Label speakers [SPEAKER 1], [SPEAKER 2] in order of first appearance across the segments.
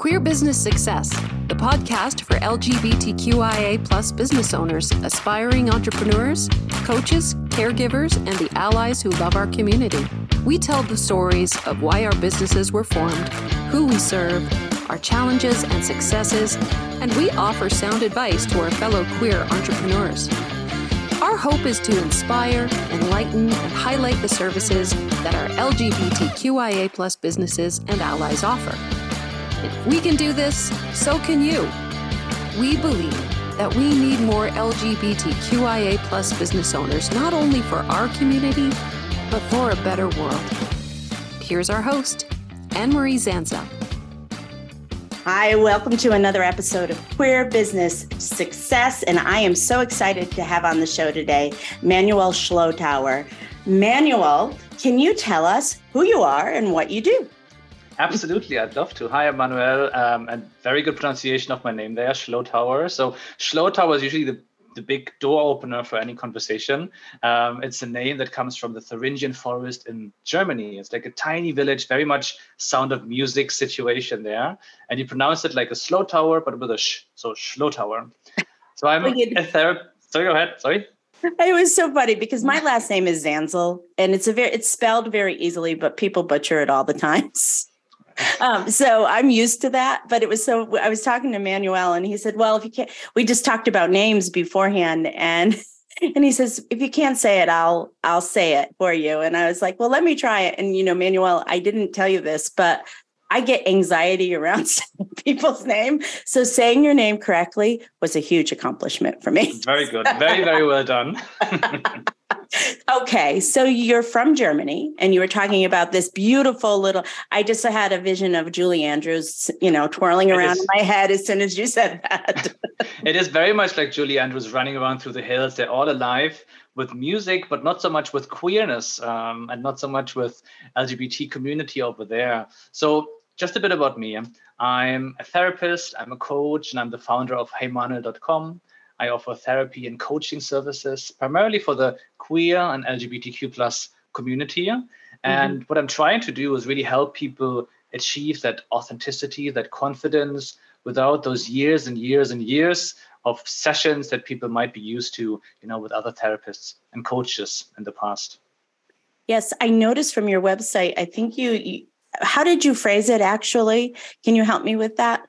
[SPEAKER 1] Queer Business Success, the podcast for LGBTQIA plus business owners, aspiring entrepreneurs, coaches, caregivers, and the allies who love our community. We tell the stories of why our businesses were formed, who we serve, our challenges and successes, and we offer sound advice to our fellow queer entrepreneurs. Our hope is to inspire, enlighten, and highlight the services that our LGBTQIA plus businesses and allies offer. If we can do this, so can you. We believe that we need more LGBTQIA plus business owners, not only for our community, but for a better world. Here's our host, Anne Marie Zanza.
[SPEAKER 2] Hi, welcome to another episode of Queer Business Success. And I am so excited to have on the show today Manuel Schlothauer. Manuel, can you tell us who you are and what you do?
[SPEAKER 3] Absolutely, I'd love to. Hi, Emmanuel, um, and very good pronunciation of my name there, Schlothauer. So Schlothauer is usually the the big door opener for any conversation. Um, it's a name that comes from the Thuringian forest in Germany. It's like a tiny village, very much sound of music situation there. And you pronounce it like a slow tower, but with a sh, so Schlothauer. So I'm a therapist. Sorry, go ahead. Sorry.
[SPEAKER 2] It was so funny because my last name is Zanzel, and it's a very it's spelled very easily, but people butcher it all the times. Um, so I'm used to that. But it was so I was talking to Manuel and he said, Well, if you can't, we just talked about names beforehand and and he says, if you can't say it, I'll I'll say it for you. And I was like, well, let me try it. And you know, Manuel, I didn't tell you this, but I get anxiety around people's name. So saying your name correctly was a huge accomplishment for me.
[SPEAKER 3] Very good. Very, very well done.
[SPEAKER 2] okay. So you're from Germany and you were talking about this beautiful little, I just had a vision of Julie Andrews, you know, twirling around in my head as soon as you said that.
[SPEAKER 3] it is very much like Julie Andrews running around through the hills. They're all alive with music, but not so much with queerness um, and not so much with LGBT community over there. So just a bit about me. I'm a therapist, I'm a coach, and I'm the founder of heymanuel.com. I offer therapy and coaching services primarily for the queer and LGBTQ plus community. Mm-hmm. And what I'm trying to do is really help people achieve that authenticity, that confidence without those years and years and years of sessions that people might be used to, you know, with other therapists and coaches in the past.
[SPEAKER 2] Yes, I noticed from your website, I think you, you how did you phrase it actually? Can you help me with that?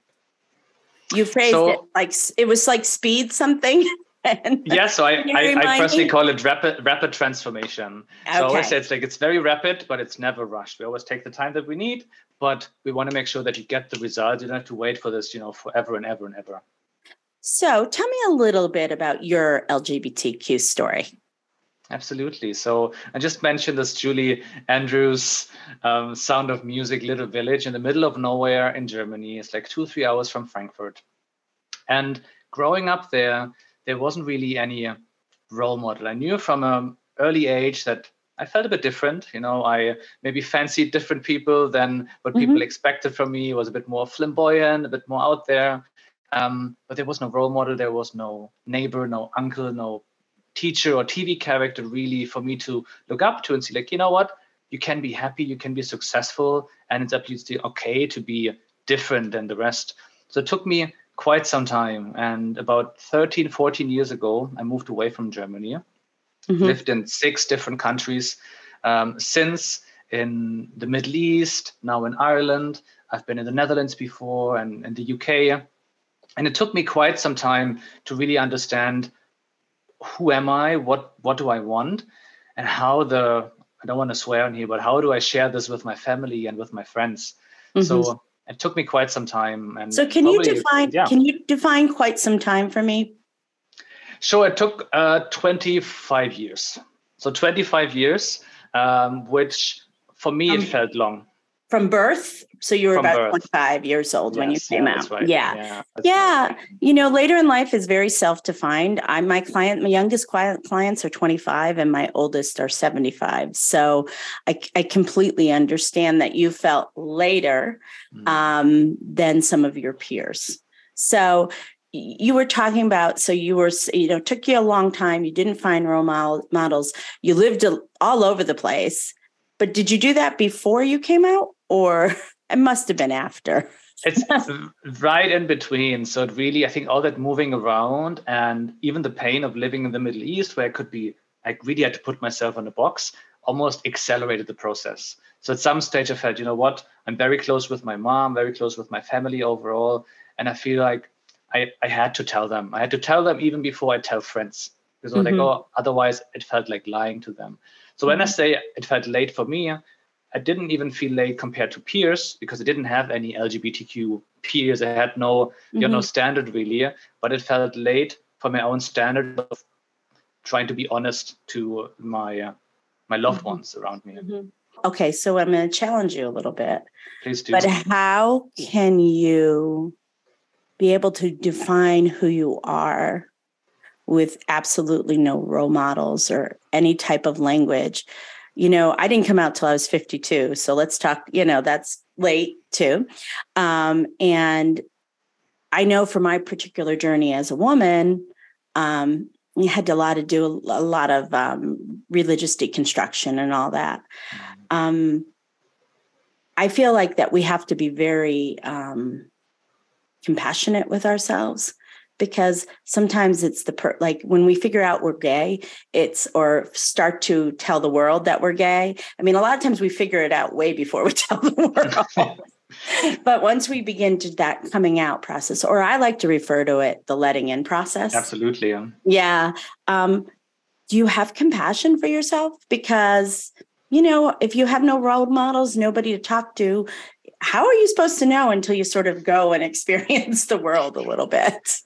[SPEAKER 2] You phrased so, it like it was like speed something.
[SPEAKER 3] yeah, so I, I, I, personally call it rapid rapid transformation. Okay. So I always say it's like it's very rapid, but it's never rushed. We always take the time that we need, but we want to make sure that you get the result. You don't have to wait for this, you know, forever and ever and ever.
[SPEAKER 2] So tell me a little bit about your LGBTQ story.
[SPEAKER 3] Absolutely. So I just mentioned this Julie Andrews um, Sound of Music little village in the middle of nowhere in Germany. It's like two, three hours from Frankfurt. And growing up there, there wasn't really any role model. I knew from an early age that I felt a bit different. You know, I maybe fancied different people than what mm-hmm. people expected from me. It was a bit more flamboyant, a bit more out there. Um, but there was no role model. There was no neighbor, no uncle, no teacher or TV character really for me to look up to and see, like, you know what? You can be happy, you can be successful, and it's absolutely okay to be different than the rest. So it took me quite some time. And about 13, 14 years ago, I moved away from Germany, mm-hmm. lived in six different countries. Um, since in the Middle East, now in Ireland, I've been in the Netherlands before and in the UK. And it took me quite some time to really understand who am I? What what do I want? And how the I don't want to swear on here, but how do I share this with my family and with my friends? Mm-hmm. So it took me quite some time. And
[SPEAKER 2] so can probably, you define yeah. can you define quite some time for me?
[SPEAKER 3] Sure, it took uh, 25 years. So 25 years, um, which for me um, it felt long
[SPEAKER 2] from birth so you were from about birth. 25 years old yes, when you came
[SPEAKER 3] yeah,
[SPEAKER 2] out
[SPEAKER 3] right.
[SPEAKER 2] yeah yeah, yeah. Right. you know later in life is very self-defined i my client my youngest clients are 25 and my oldest are 75 so i, I completely understand that you felt later mm. um, than some of your peers so you were talking about so you were you know took you a long time you didn't find role models you lived all over the place but did you do that before you came out or it must have been after.
[SPEAKER 3] it's right in between. So it really, I think all that moving around and even the pain of living in the Middle East, where I could be, I really had to put myself in a box, almost accelerated the process. So at some stage I felt, you know what, I'm very close with my mom, very close with my family overall. And I feel like I, I had to tell them. I had to tell them even before I tell friends. Because mm-hmm. like, oh, otherwise it felt like lying to them. So when I mm-hmm. say it felt late for me, I didn't even feel late compared to peers because I didn't have any LGBTQ peers. I had no, mm-hmm. you know, mm-hmm. standard really, but it felt late for my own standard of trying to be honest to my uh, my loved mm-hmm. ones around me.
[SPEAKER 2] Mm-hmm. Okay, so I'm going to challenge you a little bit.
[SPEAKER 3] Please do.
[SPEAKER 2] But how can you be able to define who you are with absolutely no role models or any type of language? you know, I didn't come out till I was 52. So let's talk, you know, that's late too. Um, and I know for my particular journey as a woman, um, you had to a lot to do a, lot of um, religious deconstruction and all that. Mm-hmm. Um, I feel like that we have to be very um, compassionate with ourselves because sometimes it's the per like when we figure out we're gay it's or start to tell the world that we're gay. I mean a lot of times we figure it out way before we tell the world. But once we begin to that coming out process or i like to refer to it the letting in process.
[SPEAKER 3] Absolutely yeah,
[SPEAKER 2] yeah. Um, do you have compassion for yourself? Because you know if you have no role models nobody to talk to how are you supposed to know until you sort of go and experience the world a little bit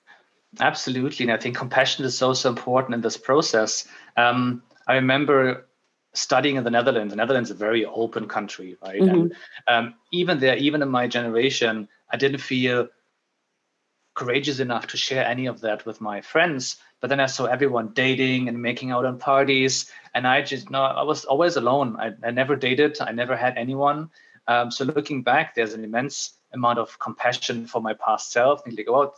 [SPEAKER 3] Absolutely. And I think compassion is so, so important in this process. Um, I remember studying in the Netherlands. The Netherlands is a very open country, right? Mm-hmm. And um, even there, even in my generation, I didn't feel courageous enough to share any of that with my friends. But then I saw everyone dating and making out on parties. And I just, no, I was always alone. I, I never dated, I never had anyone. Um, so looking back, there's an immense amount of compassion for my past self. And like, oh,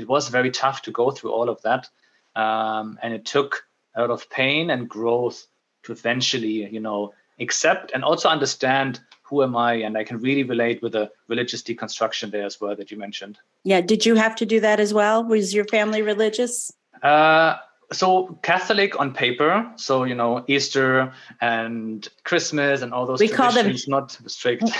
[SPEAKER 3] it was very tough to go through all of that. Um, and it took a lot of pain and growth to eventually, you know, accept and also understand who am I? And I can really relate with the religious deconstruction there as well that you mentioned.
[SPEAKER 2] Yeah. Did you have to do that as well? Was your family religious?
[SPEAKER 3] Uh, so Catholic on paper. So, you know, Easter and Christmas and all those we call them, not strict.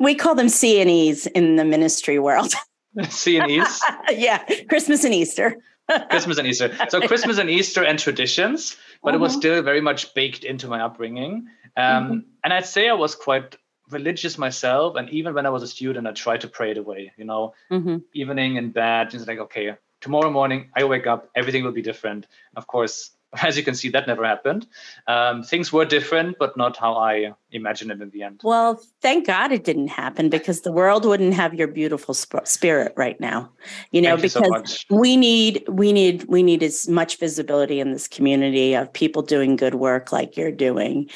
[SPEAKER 2] We call them C and E's in the ministry world.
[SPEAKER 3] C and E's.
[SPEAKER 2] yeah, Christmas and Easter.
[SPEAKER 3] Christmas and Easter. So Christmas and Easter and traditions, but it was uh-huh. still very much baked into my upbringing. Um, mm-hmm. And I'd say I was quite religious myself. And even when I was a student, I tried to pray it away. You know, mm-hmm. evening in bed, it's like, okay, tomorrow morning I wake up, everything will be different. Of course, as you can see, that never happened. Um, things were different, but not how I imagined it in the end.
[SPEAKER 2] Well, thank God it didn't happen because the world wouldn't have your beautiful sp- spirit right now. You know,
[SPEAKER 3] thank
[SPEAKER 2] because
[SPEAKER 3] you so
[SPEAKER 2] we need we need we need as much visibility in this community of people doing good work like you're doing.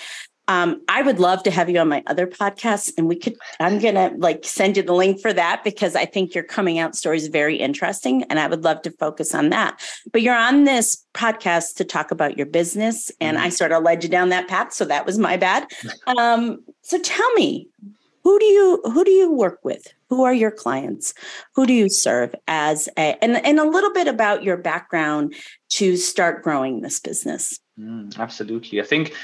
[SPEAKER 2] Um, I would love to have you on my other podcast, and we could. I'm gonna like send you the link for that because I think your coming out story is very interesting, and I would love to focus on that. But you're on this podcast to talk about your business, and I mm-hmm. sort of led you down that path, so that was my bad. Um, so tell me, who do you who do you work with? Who are your clients? Who do you serve as a and and a little bit about your background to start growing this business.
[SPEAKER 3] Mm, absolutely, I think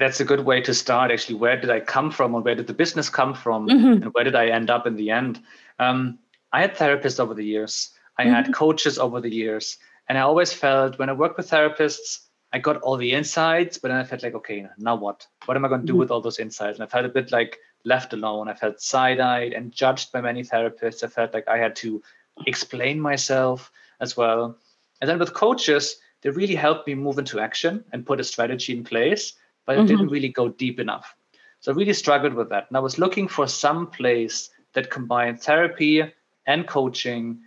[SPEAKER 3] that's a good way to start actually. Where did i come from or where did the business come from mm-hmm. and where did i end up in the end? Um, i had therapists over the years. I mm-hmm. had coaches over the years. And i always felt when i worked with therapists i got all the insights but then i felt like okay now what? What am i going to do mm-hmm. with all those insights? And i felt a bit like left alone. I felt side-eyed and judged by many therapists. I felt like i had to explain myself as well. And then with coaches they really helped me move into action and put a strategy in place but it mm-hmm. didn't really go deep enough. So I really struggled with that. And I was looking for some place that combined therapy and coaching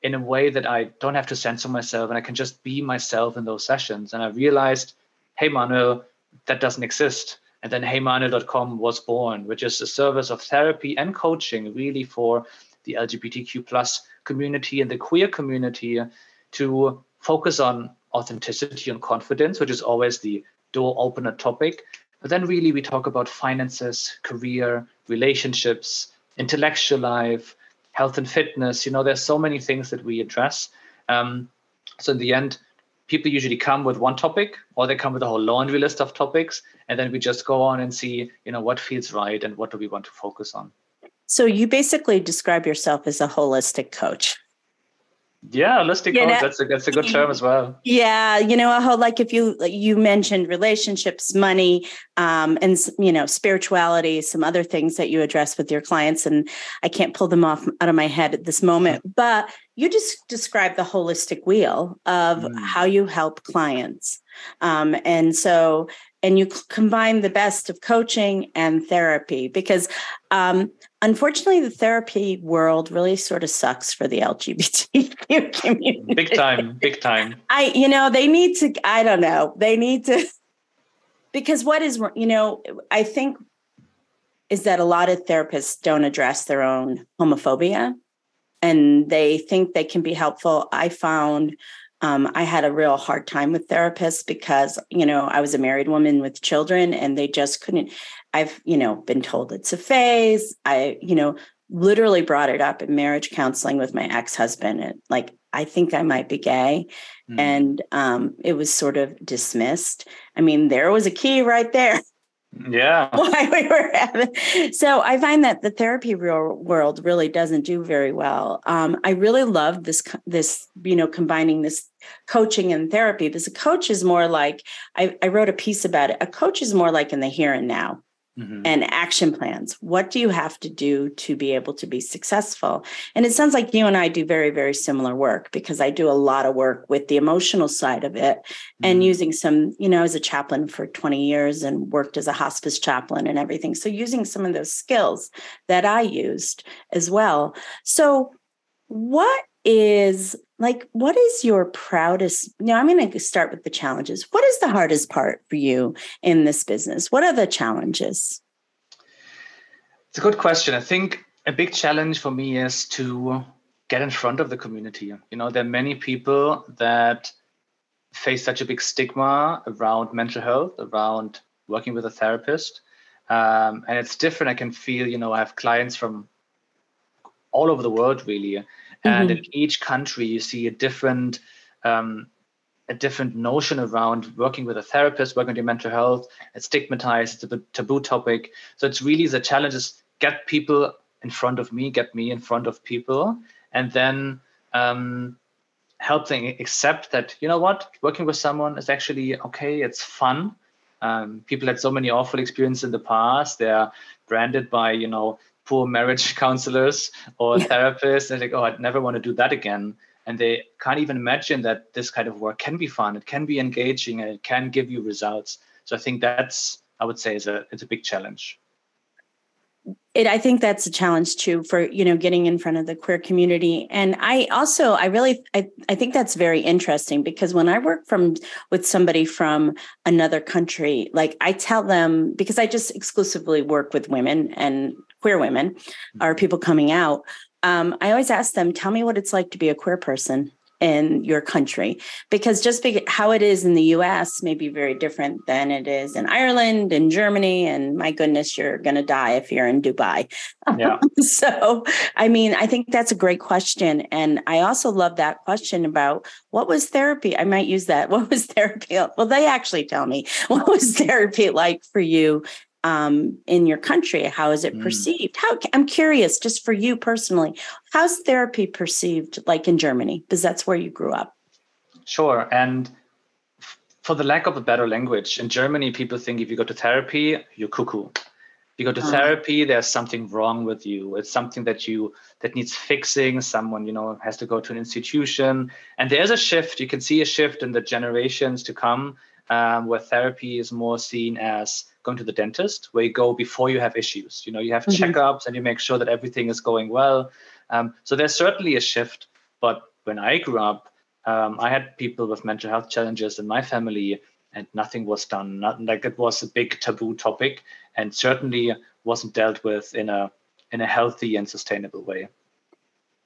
[SPEAKER 3] in a way that I don't have to censor myself and I can just be myself in those sessions. And I realized, hey, Manuel, that doesn't exist. And then heymanuel.com was born, which is a service of therapy and coaching really for the LGBTQ plus community and the queer community to focus on authenticity and confidence, which is always the door opener topic. But then really we talk about finances, career, relationships, intellectual life, health and fitness. You know, there's so many things that we address. Um, so in the end, people usually come with one topic or they come with a whole laundry list of topics and then we just go on and see you know what feels right and what do we want to focus on
[SPEAKER 2] so you basically describe yourself as a holistic coach
[SPEAKER 3] yeah holistic you coach know, that's a that's a good term as well.
[SPEAKER 2] Yeah you know a whole like if you you mentioned relationships money um, and you know spirituality some other things that you address with your clients and i can't pull them off out of my head at this moment but you just describe the holistic wheel of mm. how you help clients. Um, and so and you combine the best of coaching and therapy because um, unfortunately the therapy world really sort of sucks for the lgbtq community.
[SPEAKER 3] Big time big time.
[SPEAKER 2] I you know they need to i don't know they need to because what is you know i think is that a lot of therapists don't address their own homophobia and they think they can be helpful. I found um, I had a real hard time with therapists because, you know, I was a married woman with children and they just couldn't. I've, you know, been told it's a phase. I, you know, literally brought it up in marriage counseling with my ex-husband and like I think I might be gay. Mm. And um, it was sort of dismissed. I mean, there was a key right there.
[SPEAKER 3] Yeah.
[SPEAKER 2] Why we were having. So I find that the therapy real world really doesn't do very well. Um, I really love this this you know combining this coaching and therapy because a coach is more like I, I wrote a piece about it. A coach is more like in the here and now mm-hmm. and action plans. What do you have to do to be able to be successful? And it sounds like you and I do very, very similar work because I do a lot of work with the emotional side of it mm-hmm. and using some, you know, as a chaplain for 20 years and worked as a hospice chaplain and everything. So using some of those skills that I used as well. So, what is like what is your proudest know i'm going to start with the challenges. What is the hardest part for you in this business? What are the challenges?
[SPEAKER 3] It's a good question. I think a big challenge for me is to get in front of the community. You know there are many people that face such a big stigma around mental health around working with a therapist um, and it's different. I can feel you know i have clients from all over the world really and mm-hmm. in each country you see a different um, a different notion around working with a therapist working with your mental health it's stigmatized it's a taboo topic. So it's really the challenge is get people in front of me get me in front of people and then um, help them accept that you know what working with someone is actually okay it's fun. Um, people had so many awful experiences in the past. They're branded by you know poor marriage counselors or therapists and like oh i'd never want to do that again. And they can't even imagine that this kind of work can be fun. It can be engaging and it can give you results. So i think that's i would say is a it's a big challenge
[SPEAKER 2] it i think that's a challenge too for you know getting in front of the queer community. And i also i really I, I think that's very interesting because when i work from with somebody from another country like i tell them because i just exclusively work with women and queer women or people coming out, um, I always ask them, tell me what it's like to be a queer person in your country because just be, how it is in the US may be very different than it is in Ireland and Germany and my goodness you're going to die if you're in Dubai. Yeah. so I mean I think that's a great question and I also love that question about what was therapy I might use that what was therapy well they actually tell me what was therapy like for you um, in your country? How is it mm. perceived? How I'm curious, just for you personally, how's therapy perceived, like in Germany, because that's where you grew up.
[SPEAKER 3] Sure, and for the lack of a better language, in Germany, people think if you go to therapy, you're cuckoo. If you go to uh-huh. therapy, there's something wrong with you. It's something that you that needs fixing. Someone you know has to go to an institution, and there's a shift. You can see a shift in the generations to come, um, where therapy is more seen as going to the dentist, where you go before you have issues. You know, you have mm-hmm. checkups and you make sure that everything is going well. Um, so there's certainly a shift. But when I grew up, um, I had people with mental health challenges in my family, and nothing was done. Not, like it was a big taboo topic, and certainly wasn't dealt with in a in a healthy and sustainable way.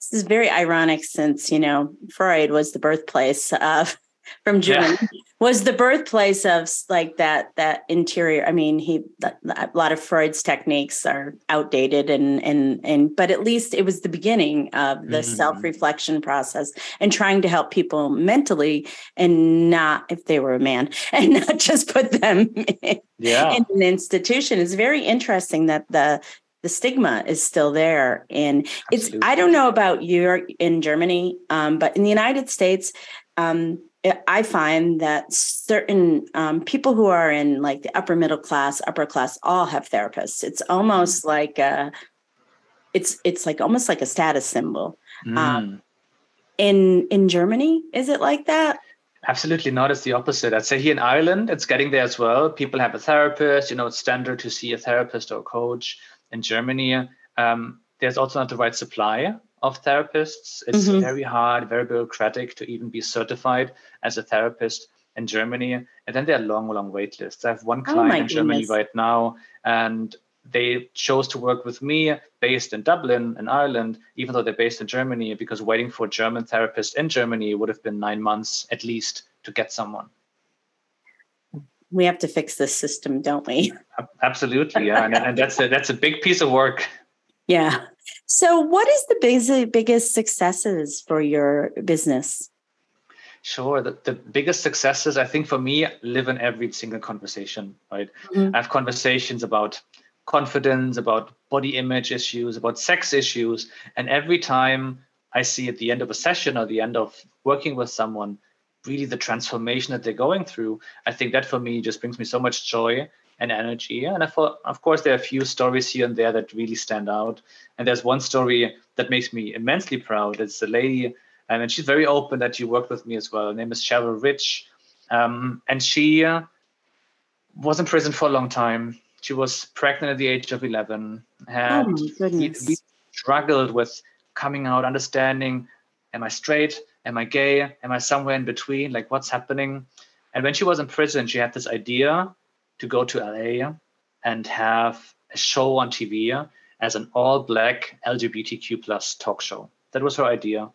[SPEAKER 2] This is very ironic, since you know Freud was the birthplace of from Germany. Yeah. Was the birthplace of like that that interior. I mean, he a lot of Freud's techniques are outdated, and and and but at least it was the beginning of the mm-hmm. self reflection process and trying to help people mentally, and not if they were a man, and not just put them in, yeah. in an institution. It's very interesting that the the stigma is still there and it's Absolutely. i don't know about you in germany um, but in the united states um, I find that certain um, people who are in like the upper middle class, upper class, all have therapists. It's almost mm. like a, it's it's like almost like a status symbol. Um, mm. Um, in in Germany, is it like that?
[SPEAKER 3] Absolutely not. It's the opposite. I'd say here in Ireland, it's getting there as well. People have a therapist. You know, it's standard to see a therapist or a coach. In Germany, um, there's also not the right supply of therapists. It's mm-hmm. very hard, very bureaucratic to even be certified as a therapist in Germany. And then there are long, long wait lists. I have one client oh in goodness. Germany right now, and they chose to work with me based in Dublin in Ireland, even though they're based in Germany, because waiting for a German therapist in Germany would have been nine months at least to get someone.
[SPEAKER 2] We have to fix this system, don't we?
[SPEAKER 3] Absolutely, yeah, and, and that's a, that's a big piece of work.
[SPEAKER 2] Yeah. So, what is the biggest, biggest successes for your business?
[SPEAKER 3] Sure. The, the biggest successes, I think, for me, live in every single conversation, right? Mm-hmm. I have conversations about confidence, about body image issues, about sex issues. And every time I see at the end of a session or the end of working with someone, really the transformation that they're going through, I think that for me just brings me so much joy and energy. And I thought, of course, there are a few stories here and there that really stand out. And there's one story that makes me immensely proud. It's a lady, um, and she's very open that she worked with me as well. Her name is Cheryl Rich. Um, and she uh, was in prison for a long time. She was pregnant at the age of 11.
[SPEAKER 2] And oh, my goodness.
[SPEAKER 3] We struggled with coming out, understanding am I straight? Am I gay? Am I somewhere in between? Like, what's happening? And when she was in prison, she had this idea to go to LA and have a show on TV as an all-black LGBTQ plus talk show. That was her idea.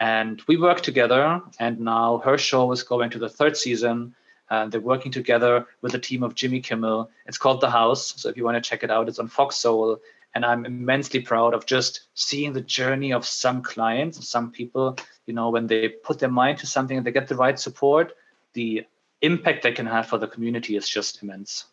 [SPEAKER 3] And we worked together, and now her show is going to the third season. Uh, they're working together with a team of Jimmy Kimmel. It's called The House. So if you want to check it out, it's on Fox Soul. And I'm immensely proud of just seeing the journey of some clients, some people, you know, when they put their mind to something and they get the right support, the impact they can have for the community is just immense.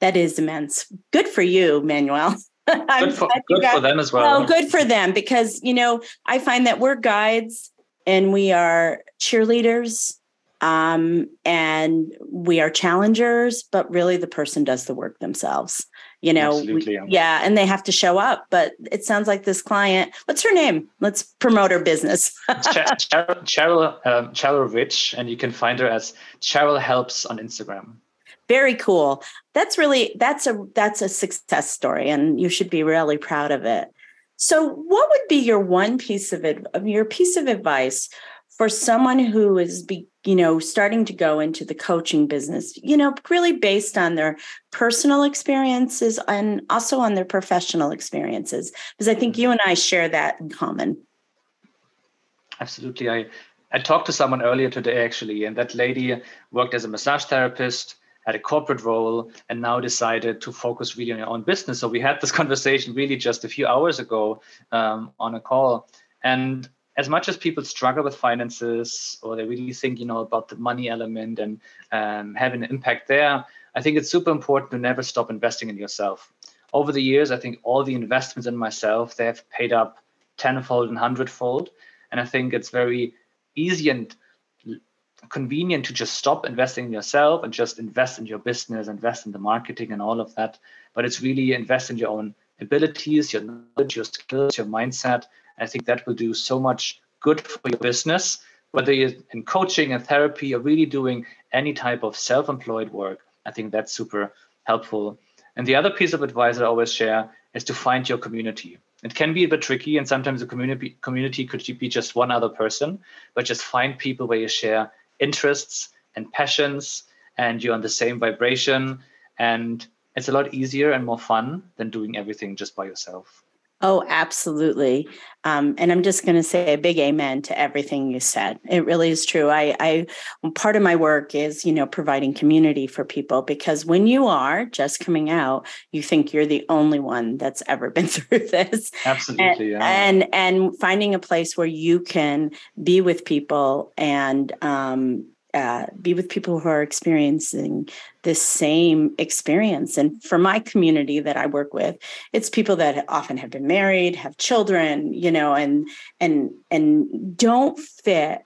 [SPEAKER 2] That is immense. Good for you, Manuel.
[SPEAKER 3] good, for, good got, for, them as well.
[SPEAKER 2] Well, good for them because, you know, I find that we're guides and we are cheerleaders um, and we are challengers, but really the person does the work themselves you know we, yeah. And they have to show up but it sounds like this client what's her name? Let's promote her business.
[SPEAKER 3] Cheryl cheryl, um, cheryl rich and you can find her as cheryl helps on instagram.
[SPEAKER 2] Very cool. That's really that's a that's a success story and you should be really proud of it. So what would be your one piece of it your piece of advice for someone who is be, you know starting to go into the coaching business you know really based on their personal experiences and also on their professional experiences because i think you and i share that in common.
[SPEAKER 3] Absolutely. I i talked to someone earlier today actually and that lady worked as a massage therapist had a corporate role and now decided to focus really on her own business. So we had this conversation really just a few hours ago um, on a call. And as much as people struggle with finances or they really think you know about the money element and um, having an impact there i think it's super important to never stop investing in yourself. Over the years i think all the investments in myself they have paid up tenfold and hundredfold. And i think it's very easy and convenient to just stop investing in yourself and just invest in your business invest in the marketing and all of that. But it's really invest in your own abilities your knowledge your skills your mindset I think that will do so much good for your business, whether you're in coaching and therapy or really doing any type of self employed work. I think that's super helpful. And the other piece of advice I always share is to find your community. It can be a bit tricky, and sometimes the community community could be just one other person, but just find people where you share interests and passions, and you're on the same vibration. And it's a lot easier and more fun than doing everything just by yourself.
[SPEAKER 2] Oh, absolutely. Um, and I'm just going to say a big amen to everything you said. It really is true. I, I, part of my work is, you know, providing community for people because when you are just coming out, you think you're the only one that's ever been through this.
[SPEAKER 3] Absolutely.
[SPEAKER 2] And, yeah. and, and finding a place where you can be with people and um, uh, be with people who are experiencing this same experience. And for my community that I work with, it's people that often have been married, have children, you know, and and and don't fit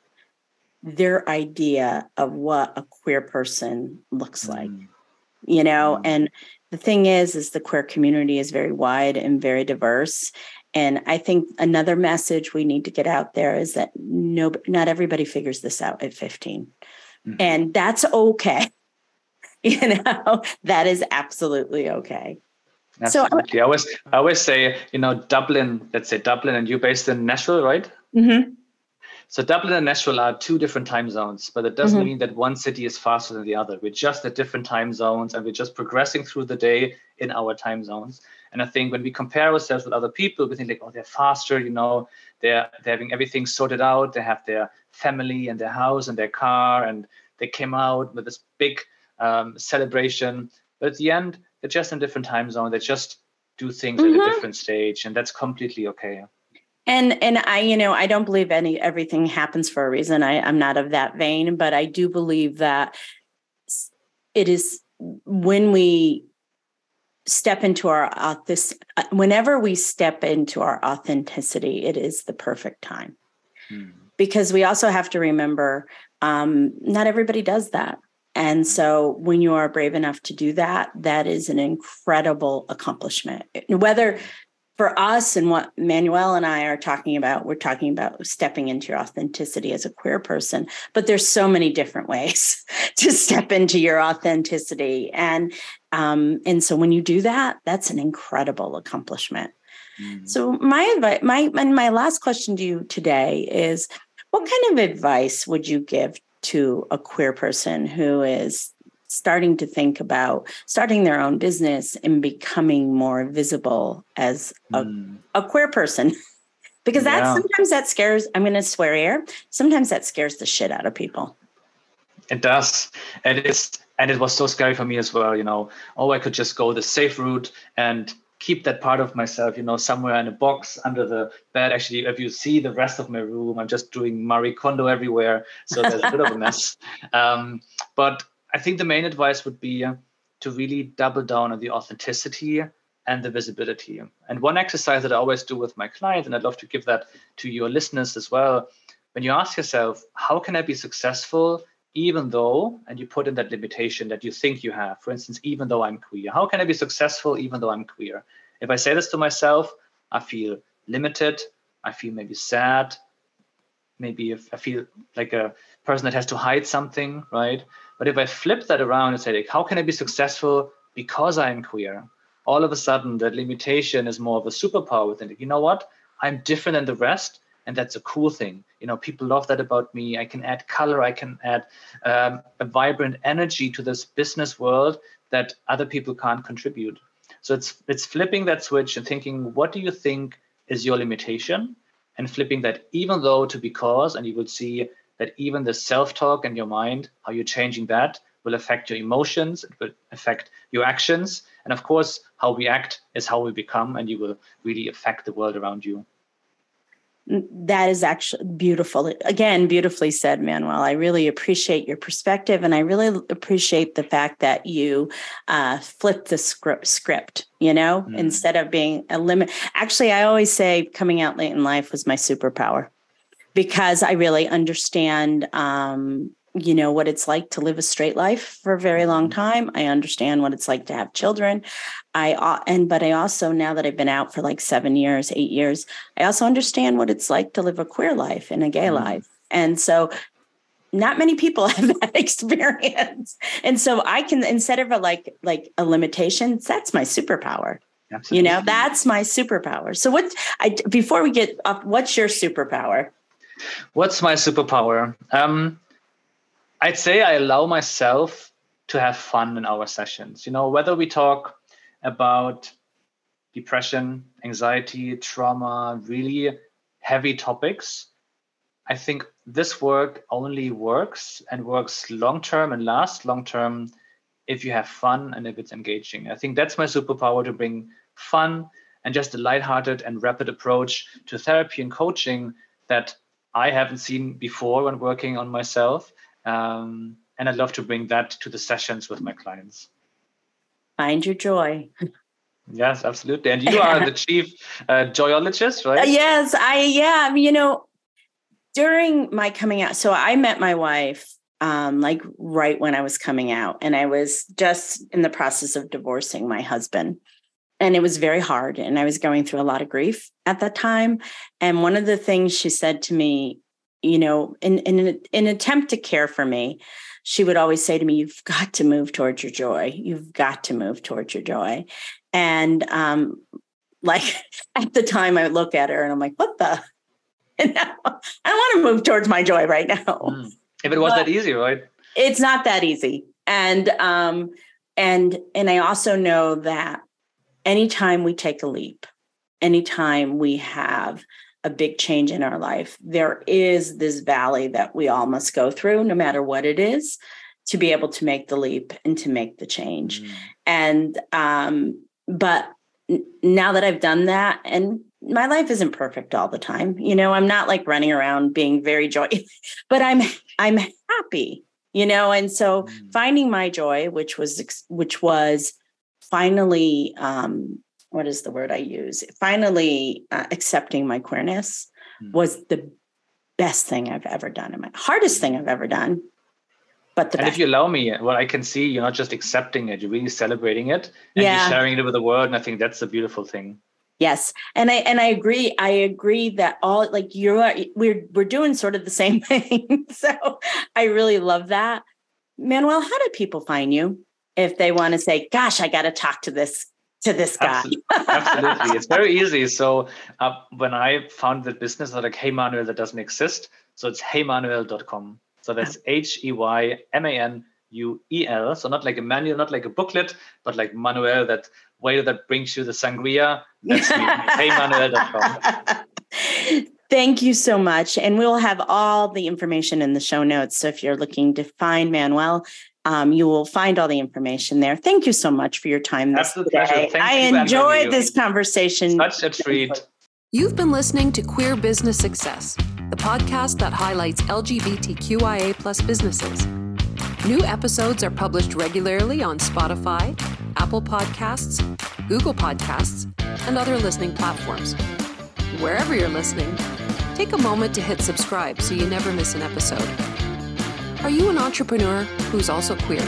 [SPEAKER 2] their idea of what a queer person looks mm. like. You know, mm. and the thing is is the queer community is very wide and very diverse and I think another message we need to get out there is that no, not everybody figures this out at 15. Mm-hmm. And that's okay. You know, that is absolutely okay.
[SPEAKER 3] Absolutely. So I always I always say, you know, Dublin, let's say Dublin and you're based in Nashville, right?
[SPEAKER 2] Mm-hmm.
[SPEAKER 3] So Dublin and Nashville are two different time zones, but it doesn't mm-hmm. mean that one city is faster than the other. We're just at different time zones and we're just progressing through the day in our time zones. And I think when we compare ourselves with other people, we think like, oh, they're faster, you know, they're they're having everything sorted out, they have their family and their house and their car, and they came out with this big um, celebration. But at the end, they're just in different time zone. They just do things mm-hmm. at a mm-hmm. different stage, and that's completely okay
[SPEAKER 2] and and i you know i don't believe any everything happens for a reason i i'm not of that vein but i do believe that it is when we step into our this whenever we step into our authenticity it is the perfect time. Hmm. because we also have to remember um, not everybody does that. And so when you are brave enough to do that that is an incredible accomplishment. Whether for us and what Manuel and I are talking about, we're talking about stepping into your authenticity as a queer person, but there's so many different ways to step into your authenticity. And um, and so when you do that, that's an incredible accomplishment. Mm-hmm. So my advice, my and my last question to you today is what kind of advice would you give to a queer person who is starting to think about starting their own business and becoming more visible as a, mm. a queer person. Because that yeah. sometimes that scares i'm going to swear here sometimes that scares the shit out of people.
[SPEAKER 3] It does. And it's and it was so scary for me as well you know. Oh i could just go the safe route and keep that part of myself you know somewhere in a box under the bed. Actually if you see the rest of my room i'm just doing marie kondo everywhere so there's a bit of a mess. Um, but I think the main advice would be uh, to really double down on the authenticity and the visibility. And one exercise that I always do with my clients, and I'd love to give that to your listeners as well. When you ask yourself, how can I be successful even though, and you put in that limitation that you think you have, for instance, even though I'm queer, how can I be successful even though I'm queer? If I say this to myself, I feel limited, I feel maybe sad, maybe if I feel like a person that has to hide something, right? But if I flip that around and say, like, how can I be successful because I'm queer? All of a sudden, that limitation is more of a superpower within it. You know what? I'm different than the rest, and that's a cool thing. You know, people love that about me. I can add color. I can add um, a vibrant energy to this business world that other people can't contribute. So it's it's flipping that switch and thinking, what do you think is your limitation? And flipping that, even though to because, and you will see that even the self-talk and your mind, how you're changing that will affect your emotions, it will affect your actions. And of course, how we act is how we become, and you will really affect the world around you.
[SPEAKER 2] That is actually beautiful. Again, beautifully said, Manuel. I really appreciate your perspective, and I really appreciate the fact that you uh, flipped the script. Script, you know, mm. instead of being a limit. Actually, I always say coming out late in life was my superpower because I really understand, um, you know, what it's like to live a straight life for a very long mm-hmm. time. I understand what it's like to have children. I and but I also now that I've been out for like seven years, eight years, I also understand what it's like to live a queer life and a gay mm. life. And so not many people have that experience and so i can instead of a like like a limitation that's my superpower Absolutely. you know that's my superpower so what i before we get up what's your superpower
[SPEAKER 3] What's my superpower? Um, I'd say I allow myself to have fun in our sessions. You know, whether we talk about depression, anxiety, trauma, really heavy topics. I think this work only works and works long term and lasts long term if you have fun and if it's engaging. I think that's my superpower to bring fun and just a lighthearted and rapid approach to therapy and coaching that I haven't seen before when working on myself. Um, and I'd love to bring that to the sessions with my clients.
[SPEAKER 2] Find your joy.
[SPEAKER 3] Yes, absolutely. And you are the chief uh, joyologist, right? Uh,
[SPEAKER 2] yes, I am. You know, during my coming out, so I met my wife um, like right when I was coming out, and I was just in the process of divorcing my husband. And it was very hard, and I was going through a lot of grief at that time. And one of the things she said to me, you know, in in an, in an attempt to care for me, she would always say to me, "You've got to move towards your joy. You've got to move towards your joy." And um, like at the time, I look at her and I'm like, "What the?" And now, I want to move towards my joy right now. Mm.
[SPEAKER 3] If it was but that easy, right?
[SPEAKER 2] It's not that easy, and um, and and I also know that anytime we take a leap, anytime we have a big change in our life, there is this valley that we all must go through, no matter what it is, to be able to make the leap and to make the change. Mm. And, um, but now that I've done that, and my life isn't perfect all the time, you know, I'm not like running around being very joy, but I'm, I'm happy, you know, and so mm. finding my joy, which was, which was finally, um, what is the word I use? Finally, uh, accepting my queerness mm. was the best thing I've ever done. And my hardest thing I've ever done. But the
[SPEAKER 3] and
[SPEAKER 2] best.
[SPEAKER 3] if you allow me, what I can see, you're not just accepting it; you're really celebrating it, and yeah. you're sharing it with the world. And I think that's a beautiful thing.
[SPEAKER 2] Yes, and I and I agree. I agree that all like you're we're we're doing sort of the same thing. so I really love that. Manuel, how do people find you if they want to say, "Gosh, I got to talk to this to this guy.
[SPEAKER 3] Absolutely. it's very easy. So uh, when I found the business, I was like, hey, Manuel, that doesn't exist. So it's heymanuel.com. So that's ah. H E Y M A N U E L. So not like a manual, not like a booklet, but like Manuel, that way that brings you the sangria. That's me. heymanuel.com.
[SPEAKER 2] Thank you so much. And we'll have all the information in the show notes. So if you're looking to find Manuel, um, you will find all the information there. Thank you so much for your time this
[SPEAKER 3] Absolute today.
[SPEAKER 2] I enjoyed this conversation.
[SPEAKER 3] Such a treat.
[SPEAKER 1] You've been listening to Queer Business Success, the podcast that highlights LGBTQIA plus businesses. New episodes are published regularly on Spotify, Apple Podcasts, Google Podcasts, and other listening platforms. Wherever you're listening, take a moment to hit subscribe so you never miss an episode. Are you an entrepreneur who's also queer?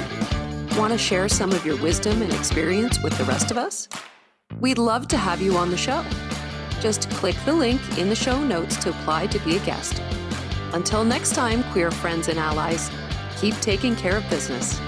[SPEAKER 1] Want to share some of your wisdom and experience with the rest of us? We'd love to have you on the show. Just click the link in the show notes to apply to be a guest. Until next time, queer friends and allies, keep taking care of business.